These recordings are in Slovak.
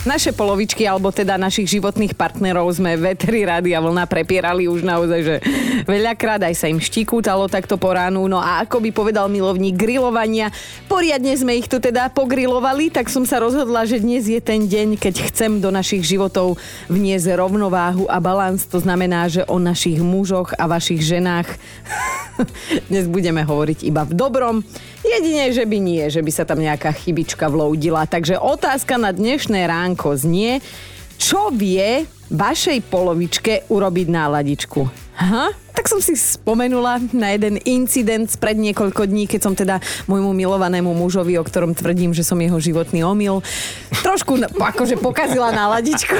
Naše polovičky, alebo teda našich životných partnerov sme veteri Rádia Vlna prepierali už naozaj, že veľakrát aj sa im štíkútalo takto po ránu. No a ako by povedal milovník grilovania, poriadne sme ich tu teda pogrilovali, tak som sa rozhodla, že dnes je ten deň, keď chcem do našich životov vniesť rovnováhu a balans. To znamená, že o našich mužoch a vašich ženách dnes budeme hovoriť iba v dobrom. Jedine, že by nie, že by sa tam nejaká chybička vloudila. Takže otázka na dnešné ránko znie, čo vie vašej polovičke urobiť náladičku? Aha, tak som si spomenula na jeden incident spred niekoľko dní, keď som teda môjmu milovanému mužovi, o ktorom tvrdím, že som jeho životný omyl, trošku akože pokazila náladičku.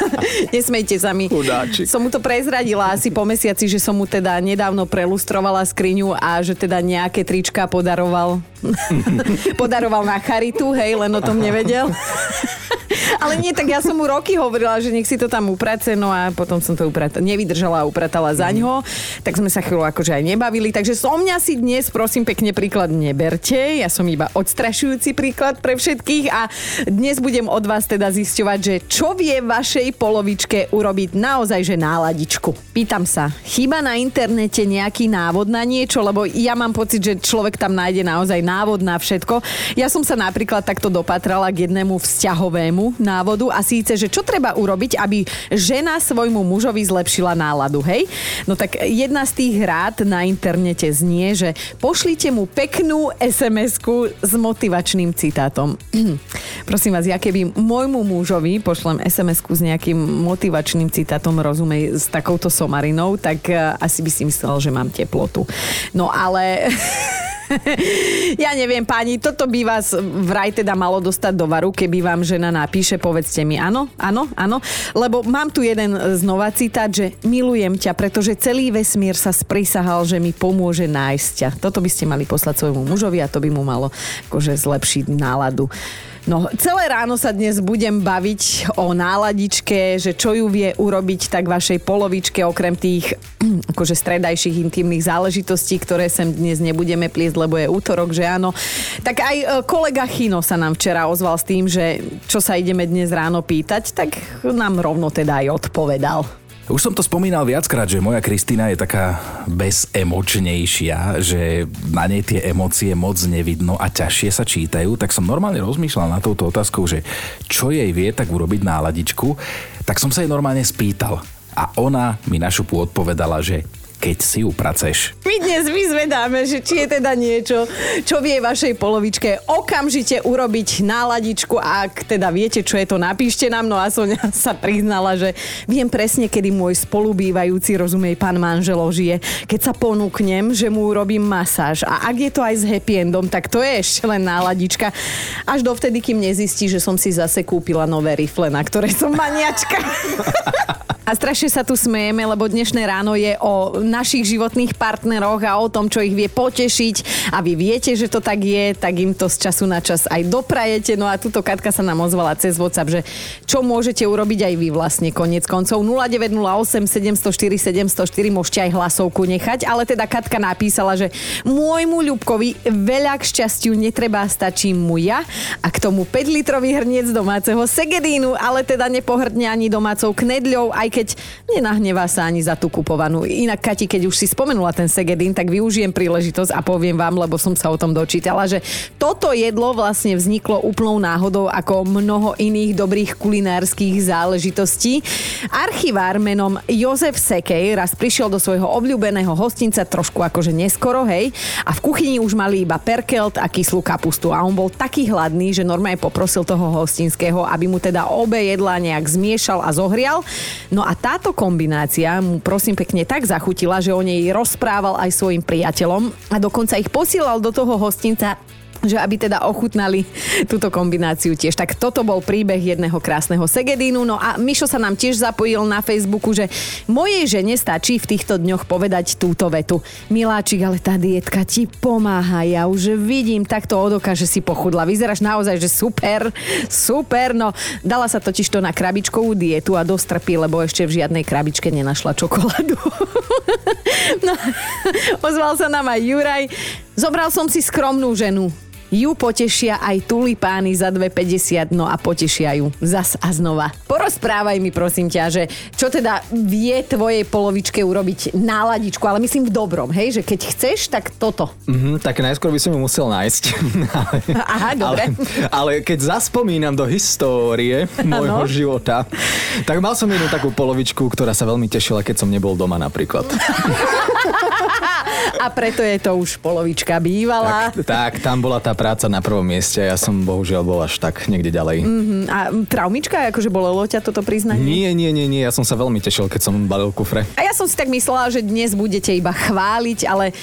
Nesmejte sa mi. Chudáčik. Som mu to prezradila asi po mesiaci, že som mu teda nedávno prelustrovala skriňu a že teda nejaké trička podaroval. podaroval na charitu, hej, len o tom nevedel. Ale nie, tak ja som mu roky hovorila, že nech si to tam uprace, no a potom som to upratala, nevydržala a upratala za ňo. Tak sme sa chvíľu akože aj nebavili. Takže so mňa si dnes, prosím pekne, príklad neberte. Ja som iba odstrašujúci príklad pre všetkých a dnes budem od vás teda zisťovať, že čo vie vašej polovičke urobiť naozaj, že náladičku. Pýtam sa, chyba na internete nejaký návod na niečo, lebo ja mám pocit, že človek tam nájde naozaj návod na všetko. Ja som sa napríklad takto dopatrala k jednému vzťahovému návodu a síce, že čo treba urobiť, aby žena svojmu mužovi zlepšila náladu, hej? No tak jedna z tých rád na internete znie, že pošlite mu peknú SMS-ku s motivačným citátom. Prosím vás, ja keby môjmu mužovi pošlem SMS-ku s nejakým motivačným citátom, rozumej, s takouto somarinou, tak eh, asi by si myslel, že mám teplotu. No ale... ja neviem, páni, toto by vás vraj teda malo dostať do varu, keby vám žena napíše, povedzte mi áno, áno, áno, lebo mám tu jeden znova citát, že milujem ťa, pretože celý vesmír sa sprisahal, že mi pomôže nájsť ťa. Toto by ste mali poslať svojmu mužovi a to by mu malo akože zlepšiť náladu. No, celé ráno sa dnes budem baviť o náladičke, že čo ju vie urobiť tak vašej polovičke, okrem tých akože stredajších intimných záležitostí, ktoré sem dnes nebudeme pliesť, lebo je útorok, že áno. Tak aj e, kolega Chino sa nám včera ozval s tým, že čo sa ideme dnes ráno pýtať, tak nám rovno teda aj odpovedal. Už som to spomínal viackrát, že moja Kristýna je taká bezemočnejšia, že na nej tie emócie moc nevidno a ťažšie sa čítajú, tak som normálne rozmýšľal na touto otázkou, že čo jej vie tak urobiť náladičku, tak som sa jej normálne spýtal. A ona mi na šupu odpovedala, že keď si upraceš. My dnes vyzvedáme, že či je teda niečo, čo vie vašej polovičke okamžite urobiť náladičku. Ak teda viete, čo je to, napíšte nám. No a Sonia sa priznala, že viem presne, kedy môj spolubývajúci, rozumej, pán manželo žije. Keď sa ponúknem, že mu urobím masáž. A ak je to aj s happy endom, tak to je ešte len náladička. Až dovtedy, kým nezistí, že som si zase kúpila nové rifle, na ktoré som maniačka. A strašne sa tu smejeme, lebo dnešné ráno je o našich životných partneroch a o tom, čo ich vie potešiť. A vy viete, že to tak je, tak im to z času na čas aj doprajete. No a tuto Katka sa nám ozvala cez WhatsApp, že čo môžete urobiť aj vy vlastne konec koncov. 0908 704 704 môžete aj hlasovku nechať, ale teda Katka napísala, že môjmu Ľubkovi veľa k šťastiu netreba, stačí mu ja a k tomu 5 litrový hrniec domáceho segedínu, ale teda nepohrdne ani domácou knedľou, aj keď nenahnevá sa ani za tú kupovanú. Inak, Kati, keď už si spomenula ten Segedin, tak využijem príležitosť a poviem vám, lebo som sa o tom dočítala, že toto jedlo vlastne vzniklo úplnou náhodou ako mnoho iných dobrých kulinárskych záležitostí. Archivár menom Jozef Sekej raz prišiel do svojho obľúbeného hostinca trošku akože neskoro, hej, a v kuchyni už mali iba perkelt a kyslú kapustu a on bol taký hladný, že normálne poprosil toho hostinského, aby mu teda obe jedlá nejak zmiešal a zohrial. No a táto kombinácia mu prosím pekne tak zachutila, že o nej rozprával aj svojim priateľom a dokonca ich posielal do toho hostinca že aby teda ochutnali túto kombináciu tiež. Tak toto bol príbeh jedného krásneho Segedínu. No a Mišo sa nám tiež zapojil na Facebooku, že mojej žene stačí v týchto dňoch povedať túto vetu. Miláčik, ale tá dietka ti pomáha. Ja už vidím takto od oka, že si pochudla. Vyzeráš naozaj, že super, super. No, dala sa totiž to na krabičkovú dietu a dostrpí, lebo ešte v žiadnej krabičke nenašla čokoládu. no, ozval sa nám aj Juraj. Zobral som si skromnú ženu ju potešia aj tulipány za 2,50, no a potešia ju zas a znova. Porozprávaj mi prosím ťa, že čo teda vie tvojej polovičke urobiť náladičku, ale myslím v dobrom, hej, že keď chceš, tak toto. Mm-hmm, tak najskôr by som ju musel nájsť. Aha, dobre. Ale, ale keď zaspomínam do histórie môjho ano. života, tak mal som jednu takú polovičku, ktorá sa veľmi tešila, keď som nebol doma napríklad. a preto je to už polovička bývala. Tak, tak tam bola tá práca na prvom mieste, ja som bohužiaľ bol až tak niekde ďalej. Mm-hmm. A traumička, akože bolelo ťa toto priznanie? Nie, nie, nie, nie, ja som sa veľmi tešil, keď som balil kufre. A ja som si tak myslela, že dnes budete iba chváliť, ale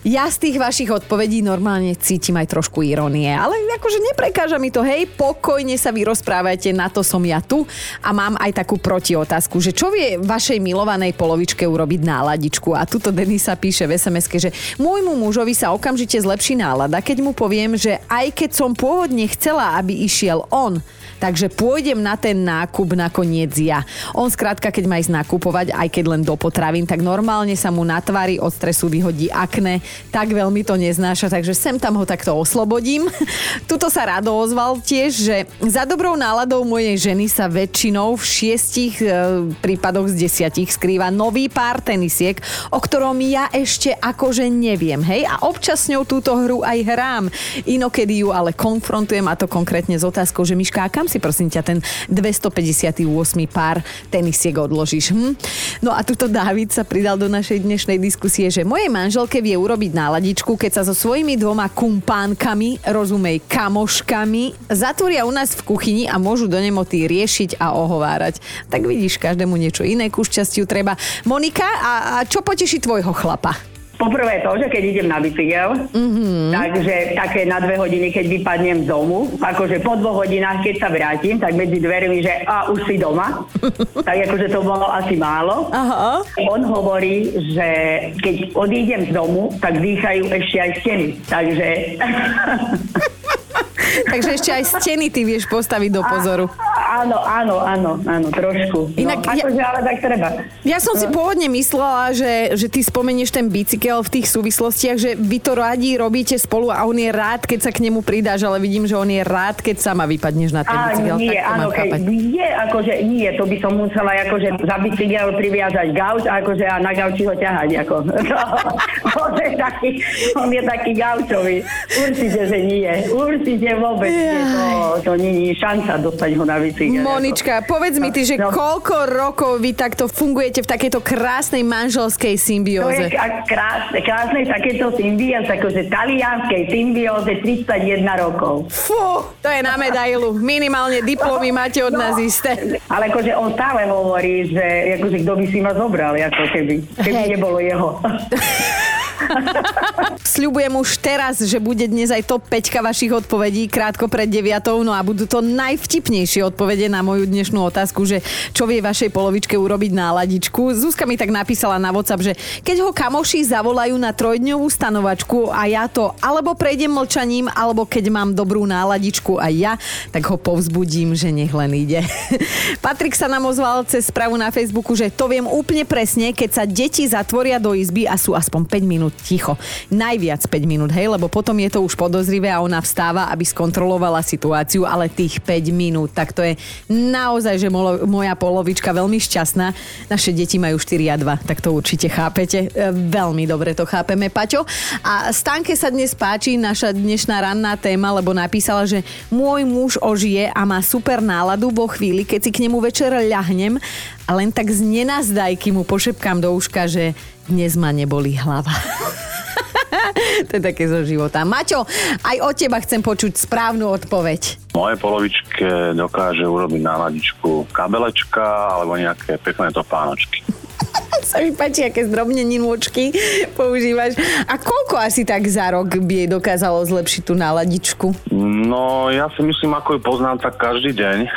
ja z tých vašich odpovedí normálne cítim aj trošku ironie, ale akože neprekáža mi to, hej, pokojne sa vy rozprávajte, na to som ja tu a mám aj takú protiotázku, že čo vie vašej milovanej polovičke urobiť náladičku a tuto Denisa píše v sms že môjmu mužovi sa okamžite zlepší nálada, keď mu poviem, že aj keď som pôvodne chcela, aby išiel on, takže pôjdem na ten nákup nakoniec ja. On skrátka, keď má ísť nakupovať, aj keď len do potravín, tak normálne sa mu na tvári od stresu vyhodí akne, tak veľmi to neznáša, takže sem tam ho takto oslobodím. Tuto sa Rado ozval tiež, že za dobrou náladou mojej ženy sa väčšinou v šiestich e, prípadoch z desiatich skrýva nový pár tenisiek, o ktorom ja ešte akože neviem, hej? A občas ňou túto hru aj hrám. Inokedy ju ale konfrontujem a to konkrétne s otázkou, že Miška, kam si prosím ťa ten 258. pár tenisiek odložíš. Hm? No a tuto Dávid sa pridal do našej dnešnej diskusie, že mojej manželke vie urobiť náladičku, keď sa so svojimi dvoma kumpánkami, rozumej kamoškami, zatvoria u nás v kuchyni a môžu do nemoty riešiť a ohovárať. Tak vidíš, každému niečo iné ku šťastiu treba. Monika, a, a čo poteší tvojho chlapa? Poprvé to, že keď idem na bicykel, mm-hmm. takže také na dve hodiny, keď vypadnem z domu, akože po dvoch hodinách, keď sa vrátim, tak medzi dvermi, že a už si doma, tak akože to bolo asi málo. Aha. On hovorí, že keď odídem z domu, tak dýchajú ešte aj steny. Takže... Takže ešte aj steny ty vieš postaviť do pozoru. A, áno, áno, áno, áno, trošku. No, Inak, no, akože, ja, ale tak treba. Ja som si pôvodne myslela, že, že ty spomenieš ten bicykel v tých súvislostiach, že vy to radi robíte spolu a on je rád, keď sa k nemu pridáš, ale vidím, že on je rád, keď sama vypadneš na ten a, bicykel. Nie, tak áno, keď nie, akože nie, to by som musela akože za bicykel priviazať gauč akože a na gauči ho ťahať. Ako. on, je taký, on je taký gaučový. Určite, že nie. Určite vôbec nie. To, to nie je šanca dostať ho na bicykel. Monička, povedz mi ty, že no. koľko rokov vy takto fungujete v takejto krásnej manželskej symbióze? To je krásne, krásnej takéto symbióze, akože talianskej symbióze 31 rokov. Fú, to je na medailu. Minimálne diplomy máte od no, nás isté. Ale akože on stále hovorí, že akože kto by si ma zobral, ako keby, keby hey. nebolo jeho. Sľubujem už teraz, že bude dnes aj top 5 vašich odpovedí krátko pred 9. No a budú to najvtipnejšie odpovede na moju dnešnú otázku, že čo vie vašej polovičke urobiť náladičku. Zuzka mi tak napísala na WhatsApp, že keď ho kamoši zavolajú na trojdňovú stanovačku a ja to alebo prejdem mlčaním, alebo keď mám dobrú náladičku aj ja, tak ho povzbudím, že nech len ide. Patrik sa nám ozval cez správu na Facebooku, že to viem úplne presne, keď sa deti zatvoria do izby a sú aspoň 5 minút minút ticho. Najviac 5 minút, hej, lebo potom je to už podozrivé a ona vstáva, aby skontrolovala situáciu, ale tých 5 minút, tak to je naozaj, že molo, moja polovička veľmi šťastná. Naše deti majú 4 a 2, tak to určite chápete. E, veľmi dobre to chápeme, Paťo. A Stanke sa dnes páči naša dnešná ranná téma, lebo napísala, že môj muž ožije a má super náladu vo chvíli, keď si k nemu večer ľahnem a len tak z nenazdajky mu pošepkám do uška, že dnes ma neboli hlava. to je také zo života. Maťo, aj od teba chcem počuť správnu odpoveď. Moje polovičke dokáže urobiť náladičku kabelečka alebo nejaké pekné topánočky. Sa mi páči, aké zdrobneninočky používaš. A koľko asi tak za rok by jej dokázalo zlepšiť tú náladičku? No, ja si myslím, ako ju poznám, tak každý deň.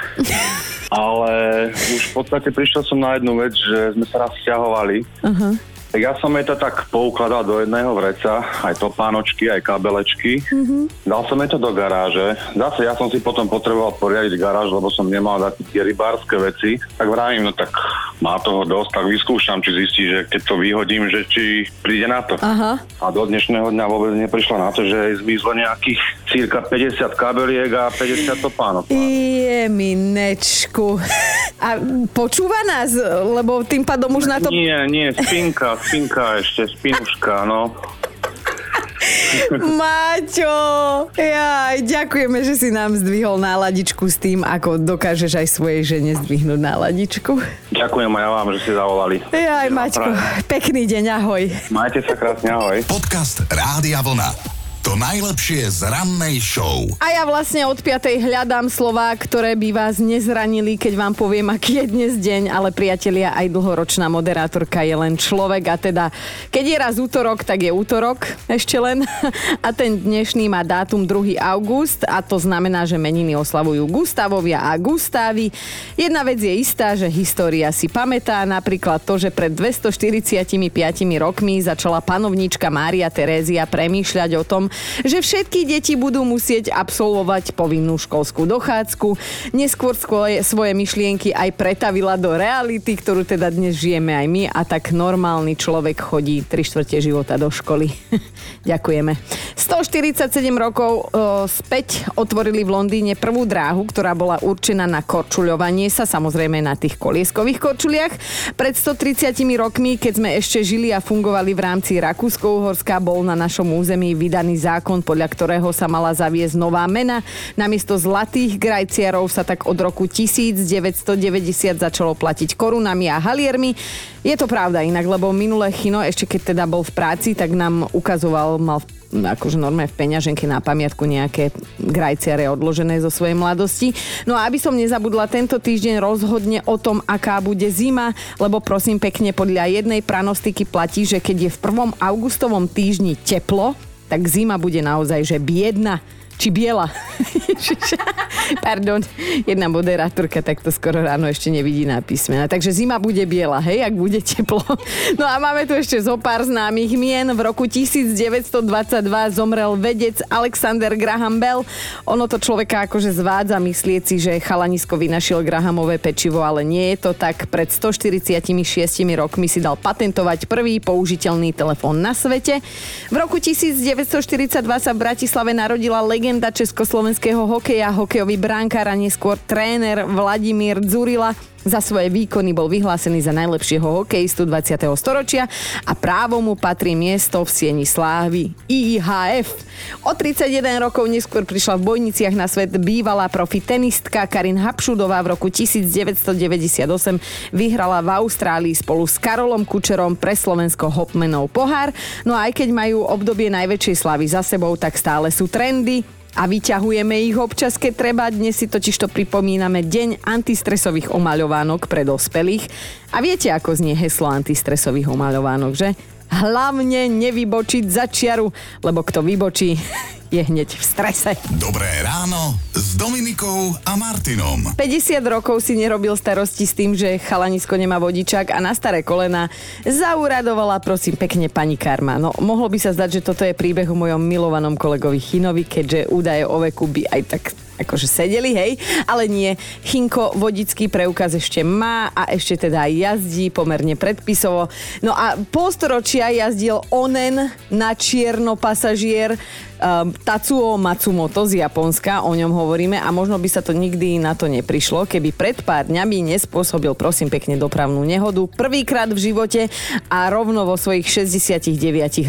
Ale už v podstate prišiel som na jednu vec, že sme sa raz stiahovali uh-huh ja som jej to tak poukladal do jedného vreca, aj topánočky, aj kabelečky. Mm-hmm. Dal som jej to do garáže. Zase ja som si potom potreboval poriadiť garáž, lebo som nemal také tie rybárske veci. Tak vravím, no tak má toho dosť, tak vyskúšam, či zistí, že keď to vyhodím, že či príde na to. Aha. A do dnešného dňa vôbec neprišla na to, že jej zmizlo nejakých cirka 50 kabeliek a 50 topánok. Je minečku. A počúva nás, lebo tým pádom už na to... Nie, nie, spinka, spinka ešte, spinuška, no. Maťo, jaj, ďakujeme, že si nám zdvihol náladičku s tým, ako dokážeš aj svojej žene zdvihnúť náladičku. Ďakujem aj vám, že ste zavolali. Jaj, Maťko, pekný deň, ahoj. Majte sa krásne, ahoj. Podcast Rádia Vlna. To najlepšie z rannej show. A ja vlastne od 5. hľadám slova, ktoré by vás nezranili, keď vám poviem, aký je dnes deň, ale priatelia, aj dlhoročná moderátorka je len človek a teda, keď je raz útorok, tak je útorok ešte len. A ten dnešný má dátum 2. august a to znamená, že meniny oslavujú Gustavovia a Gustávy. Jedna vec je istá, že história si pamätá, napríklad to, že pred 245 rokmi začala panovníčka Mária Terézia premýšľať o tom, že všetky deti budú musieť absolvovať povinnú školskú dochádzku. Neskôr svoje, myšlienky aj pretavila do reality, ktorú teda dnes žijeme aj my a tak normálny človek chodí 3 štvrte života do školy. Ďakujeme. 147 rokov o, späť otvorili v Londýne prvú dráhu, ktorá bola určená na korčuľovanie sa, samozrejme na tých kolieskových korčuliach. Pred 130 rokmi, keď sme ešte žili a fungovali v rámci Rakúsko-Uhorska, bol na našom území vydaný zákon, podľa ktorého sa mala zaviesť nová mena. Namiesto zlatých grajciarov sa tak od roku 1990 začalo platiť korunami a haliermi. Je to pravda inak, lebo minulé chino, ešte keď teda bol v práci, tak nám ukazoval, mal akože normálne v peňaženke na pamiatku nejaké grajciare odložené zo svojej mladosti. No a aby som nezabudla, tento týždeň rozhodne o tom, aká bude zima, lebo prosím pekne, podľa jednej pranostiky platí, že keď je v prvom augustovom týždni teplo, tak zima bude naozaj, že biedna či biela. Pardon, jedna moderátorka takto skoro ráno ešte nevidí na písmena. Takže zima bude biela, hej, ak bude teplo. No a máme tu ešte zo pár známych mien. V roku 1922 zomrel vedec Alexander Graham Bell. Ono to človeka akože zvádza myslieť si, že chalanisko vynašiel Grahamové pečivo, ale nie je to tak. Pred 146 rokmi si dal patentovať prvý použiteľný telefón na svete. V roku 1942 sa v Bratislave narodila legenda legenda československého hokeja, hokejový bránkár a neskôr tréner Vladimír Dzurila. Za svoje výkony bol vyhlásený za najlepšieho hokejistu 20. storočia a právo mu patrí miesto v sieni slávy IIHF. O 31 rokov neskôr prišla v Bojniciach na svet bývalá profi tenistka Karin Hapšudová v roku 1998 vyhrala v Austrálii spolu s Karolom Kučerom pre Slovensko Hopmenov pohár. No a aj keď majú obdobie najväčšej slavy za sebou, tak stále sú trendy a vyťahujeme ich občas, keď treba. Dnes si totiž to pripomíname Deň antistresových omaľovánok pre dospelých. A viete, ako znie heslo antistresových omaľovánok, že? Hlavne nevybočiť za čiaru, lebo kto vybočí, je hneď v strese. Dobré ráno s Dominikou a Martinom. 50 rokov si nerobil starosti s tým, že chalanisko nemá vodičák a na staré kolena zauradovala prosím pekne pani Karma. No mohlo by sa zdať, že toto je príbeh o mojom milovanom kolegovi Chinovi, keďže údaje o veku by aj tak akože sedeli, hej, ale nie. Chinko vodický preukaz ešte má a ešte teda jazdí pomerne predpisovo. No a polstoročia jazdil onen na čierno pasažier um, Tatsuo Matsumoto z Japonska, o ňom hovoríme a možno by sa to nikdy na to neprišlo, keby pred pár dňami nespôsobil prosím pekne dopravnú nehodu prvýkrát v živote a rovno vo svojich 69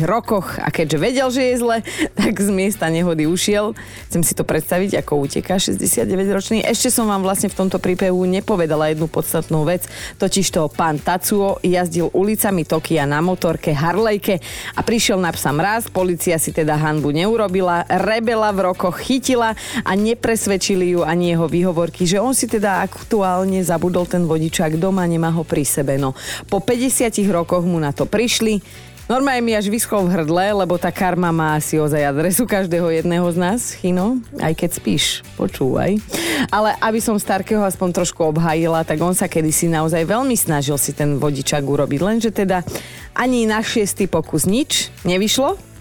rokoch. A keďže vedel, že je zle, tak z miesta nehody ušiel. Chcem si to predstaviť, ako uteká 69-ročný. Ešte som vám vlastne v tomto príbehu nepovedala jednu podstatnú vec, totiž to pán Tatsuo jazdil ulicami Tokia na motorke Harlejke a prišiel na psa mraz, policia si teda hanbu neurobila, rebela v rokoch chytila a nepresvedčili ju ani jeho výhovorky, že on si teda aktuálne zabudol ten vodičák doma, nemá ho pri sebe. No, po 50 rokoch mu na to prišli, Normálne mi až vyschol v hrdle, lebo tá karma má asi ozaj adresu každého jedného z nás, Chino. Aj keď spíš, počúvaj. Ale aby som Starkého aspoň trošku obhajila, tak on sa kedysi naozaj veľmi snažil si ten vodičák urobiť. Lenže teda Ani na šiestý pokus nič nevyšlo.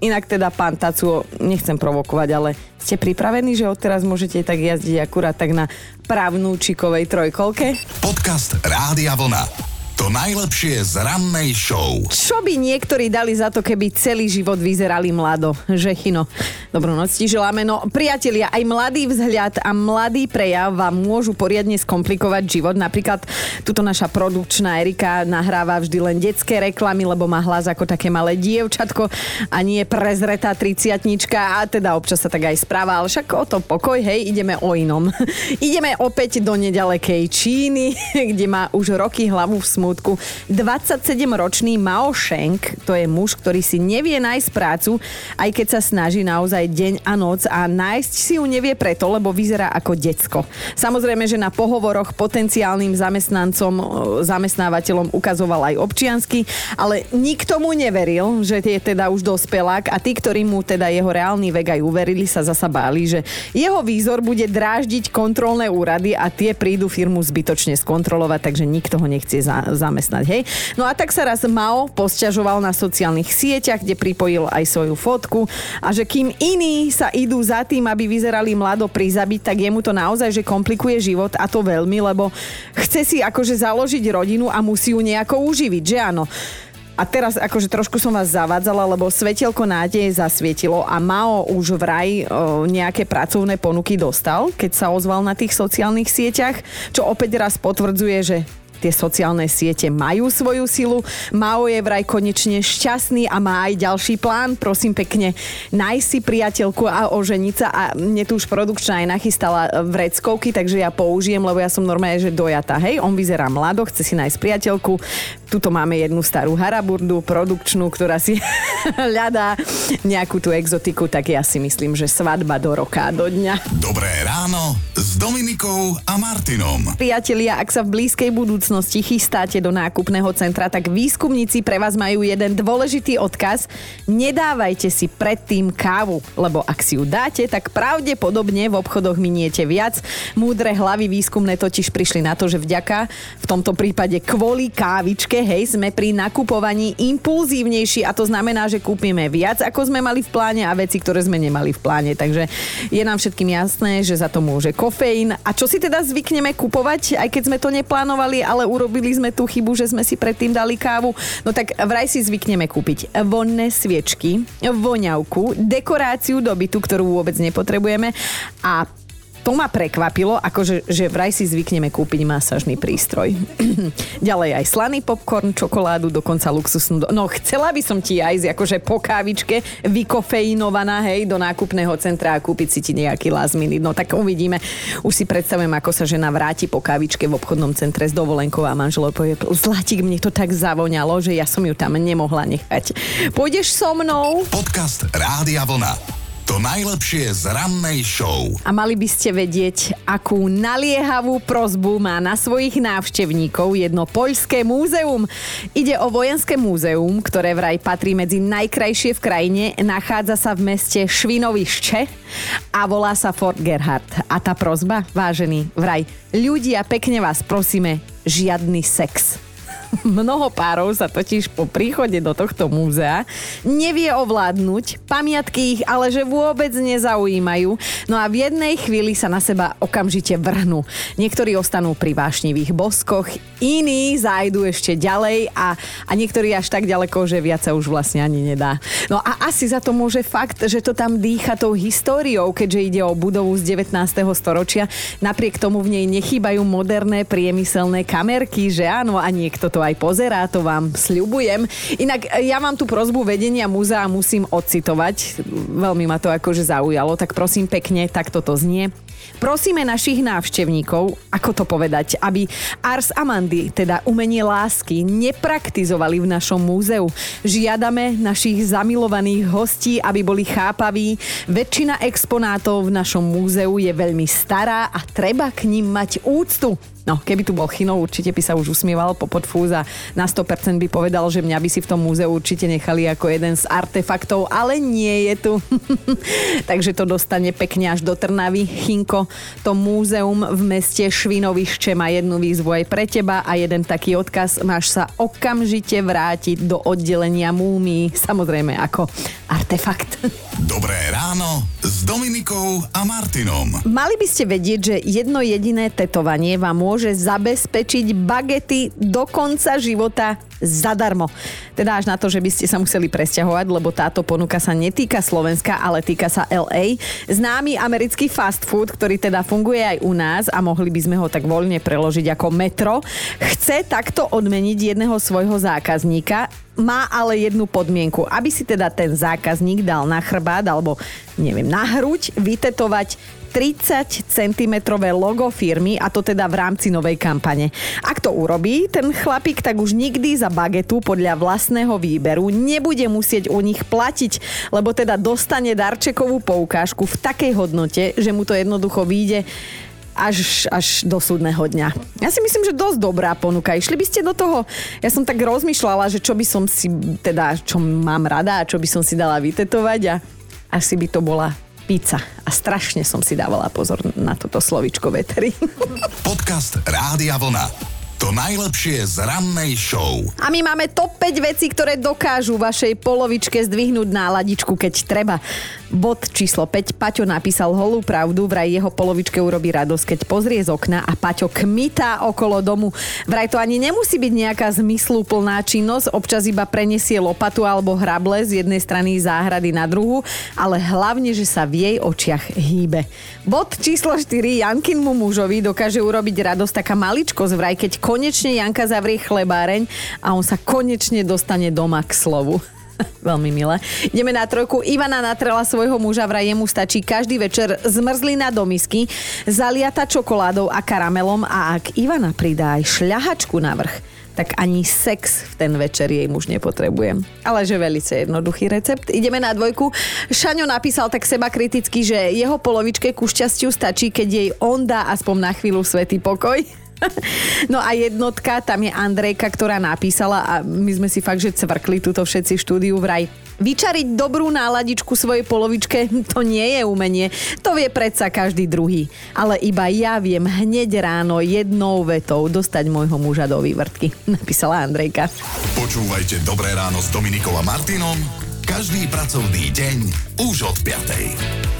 Inak teda pán Tacuo, nechcem provokovať, ale ste pripravení, že odteraz môžete tak jazdiť akurát tak na právnúčikovej trojkolke? Podcast Rádia Vlna. To najlepšie z rannej show. Čo by niektorí dali za to, keby celý život vyzerali mlado? Že chino. Dobrú noc ti želáme. No, priatelia, aj mladý vzhľad a mladý prejav vám môžu poriadne skomplikovať život. Napríklad tuto naša produkčná Erika nahráva vždy len detské reklamy, lebo má hlas ako také malé dievčatko a nie prezretá triciatnička a teda občas sa tak aj správa, ale však o to pokoj, hej, ideme o inom. ideme opäť do nedalekej Číny, kde má už roky hlavu v smutku smútku. 27-ročný Mao Sheng, to je muž, ktorý si nevie nájsť prácu, aj keď sa snaží naozaj deň a noc a nájsť si ju nevie preto, lebo vyzerá ako decko. Samozrejme, že na pohovoroch potenciálnym zamestnancom, e, zamestnávateľom ukazoval aj občiansky, ale nikto mu neveril, že je teda už dospelák a tí, ktorí mu teda jeho reálny vek aj uverili, sa zasa báli, že jeho výzor bude dráždiť kontrolné úrady a tie prídu firmu zbytočne skontrolovať, takže nikto ho nechce zamestnať, hej. No a tak sa raz Mao posťažoval na sociálnych sieťach, kde pripojil aj svoju fotku a že kým iní sa idú za tým, aby vyzerali mlado prizabiť, tak jemu to naozaj, že komplikuje život a to veľmi, lebo chce si akože založiť rodinu a musí ju nejako uživiť, že áno. A teraz akože trošku som vás zavádzala, lebo svetielko nádeje zasvietilo a Mao už vraj o, nejaké pracovné ponuky dostal, keď sa ozval na tých sociálnych sieťach, čo opäť raz potvrdzuje, že tie sociálne siete majú svoju silu. Mao je vraj konečne šťastný a má aj ďalší plán. Prosím pekne, nájsť si priateľku a oženiť sa. A mne tu už produkčná aj nachystala vreckovky, takže ja použijem, lebo ja som normálne, že dojata. Hej, on vyzerá mlado, chce si nájsť priateľku. Tuto máme jednu starú haraburdu, produkčnú, ktorá si hľadá nejakú tú exotiku, tak ja si myslím, že svadba do roka, do dňa. Dobré ráno s Dominikou a Martinom. Priatelia, ak sa v blízkej budúcnosti budúcnosti chystáte do nákupného centra, tak výskumníci pre vás majú jeden dôležitý odkaz. Nedávajte si predtým kávu, lebo ak si ju dáte, tak pravdepodobne v obchodoch miniete viac. Múdre hlavy výskumné totiž prišli na to, že vďaka v tomto prípade kvôli kávičke, hej, sme pri nakupovaní impulzívnejší a to znamená, že kúpime viac, ako sme mali v pláne a veci, ktoré sme nemali v pláne. Takže je nám všetkým jasné, že za to môže kofeín. A čo si teda zvykneme kupovať, aj keď sme to neplánovali, ale ale urobili sme tú chybu, že sme si predtým dali kávu. No tak vraj si zvykneme kúpiť vonné sviečky, voňavku, dekoráciu do bytu, ktorú vôbec nepotrebujeme a to ma prekvapilo, akože že vraj si zvykneme kúpiť masážny prístroj. Ďalej aj slaný popcorn, čokoládu, dokonca luxusnú. No chcela by som ti aj akože po kávičke vykofeinovaná, hej, do nákupného centra a kúpiť si ti nejaký last minute. No tak uvidíme. Už si predstavujem, ako sa žena vráti po kávičke v obchodnom centre s dovolenkou a manželo povie, Zlatík, mne to tak zavoňalo, že ja som ju tam nemohla nechať. Pôjdeš so mnou? Podcast Rádia Vlna. To najlepšie z rannej show. A mali by ste vedieť, akú naliehavú prozbu má na svojich návštevníkov jedno poľské múzeum. Ide o vojenské múzeum, ktoré vraj patrí medzi najkrajšie v krajine. Nachádza sa v meste Švinovišče a volá sa Fort Gerhard. A tá prozba, vážený, vraj, ľudia, pekne vás prosíme, žiadny sex. Mnoho párov sa totiž po príchode do tohto múzea nevie ovládnuť, pamiatky ich ale že vôbec nezaujímajú, no a v jednej chvíli sa na seba okamžite vrhnú. Niektorí ostanú pri vášnivých boskoch, iní zájdu ešte ďalej a, a niektorí až tak ďaleko, že viac sa už vlastne ani nedá. No a asi za to môže fakt, že to tam dýcha tou históriou, keďže ide o budovu z 19. storočia. Napriek tomu v nej nechýbajú moderné priemyselné kamerky, že áno, a niekto to to aj pozerá, to vám sľubujem. Inak e, ja mám tu prozbu vedenia múzea musím odcitovať. Veľmi ma to akože zaujalo, tak prosím pekne, tak toto znie. Prosíme našich návštevníkov, ako to povedať, aby Ars Amandy, teda umenie lásky, nepraktizovali v našom múzeu. Žiadame našich zamilovaných hostí, aby boli chápaví. Väčšina exponátov v našom múzeu je veľmi stará a treba k ním mať úctu. No, keby tu bol Chino, určite by sa už usmieval po podfúz a na 100% by povedal, že mňa by si v tom múzeu určite nechali ako jeden z artefaktov, ale nie je tu. Takže to dostane pekne až do Trnavy. Chinko, to múzeum v meste Švinovišče má jednu výzvu aj pre teba a jeden taký odkaz. Máš sa okamžite vrátiť do oddelenia múmy, samozrejme ako artefakt. Dobré ráno s Dominikou a Martinom. Mali by ste vedieť, že jedno jediné tetovanie vám môže zabezpečiť bagety do konca života zadarmo. Teda až na to, že by ste sa museli presťahovať, lebo táto ponuka sa netýka Slovenska, ale týka sa LA. Známy americký fast food, ktorý teda funguje aj u nás a mohli by sme ho tak voľne preložiť ako metro, chce takto odmeniť jedného svojho zákazníka, má ale jednu podmienku, aby si teda ten zákazník dal na chrbát alebo neviem, na hruď vytetovať 30 cm logo firmy a to teda v rámci novej kampane. Ak to urobí ten chlapík, tak už nikdy za bagetu podľa vlastného výberu nebude musieť u nich platiť, lebo teda dostane darčekovú poukážku v takej hodnote, že mu to jednoducho vyjde až, až do súdneho dňa. Ja si myslím, že dosť dobrá ponuka. Išli by ste do toho? Ja som tak rozmýšľala, že čo by som si, teda čo mám rada a čo by som si dala vytetovať a asi by to bola pizza. A strašne som si dávala pozor na toto slovičko vetery. Podcast Rádia Vlna. To najlepšie z rannej show. A my máme top 5 vecí, ktoré dokážu vašej polovičke zdvihnúť náladičku, keď treba. Bod číslo 5. Paťo napísal holú pravdu, vraj jeho polovičke urobí radosť, keď pozrie z okna a Paťo kmitá okolo domu. Vraj to ani nemusí byť nejaká zmysluplná činnosť, občas iba prenesie lopatu alebo hrable z jednej strany záhrady na druhu, ale hlavne, že sa v jej očiach hýbe. Bod číslo 4. Jankinmu mužovi dokáže urobiť radosť taká maličkosť, vraj keď konečne Janka zavrie chlebáreň a on sa konečne dostane doma k slovu. Veľmi milé. Ideme na trojku. Ivana natrela svojho muža, vraj jemu stačí každý večer zmrzlina do misky, zaliata čokoládou a karamelom a ak Ivana pridá aj šľahačku na vrch, tak ani sex v ten večer jej muž nepotrebujem. Ale že velice jednoduchý recept. Ideme na dvojku. Šaňo napísal tak seba kriticky, že jeho polovičke ku šťastiu stačí, keď jej on dá aspoň na chvíľu svetý pokoj. No a jednotka, tam je Andrejka, ktorá napísala a my sme si fakt, že cvrkli túto všetci štúdiu vraj. Vyčariť dobrú náladičku svojej polovičke, to nie je umenie. To vie predsa každý druhý. Ale iba ja viem hneď ráno jednou vetou dostať môjho muža do vývrtky. Napísala Andrejka. Počúvajte Dobré ráno s Dominikom a Martinom každý pracovný deň už od 5.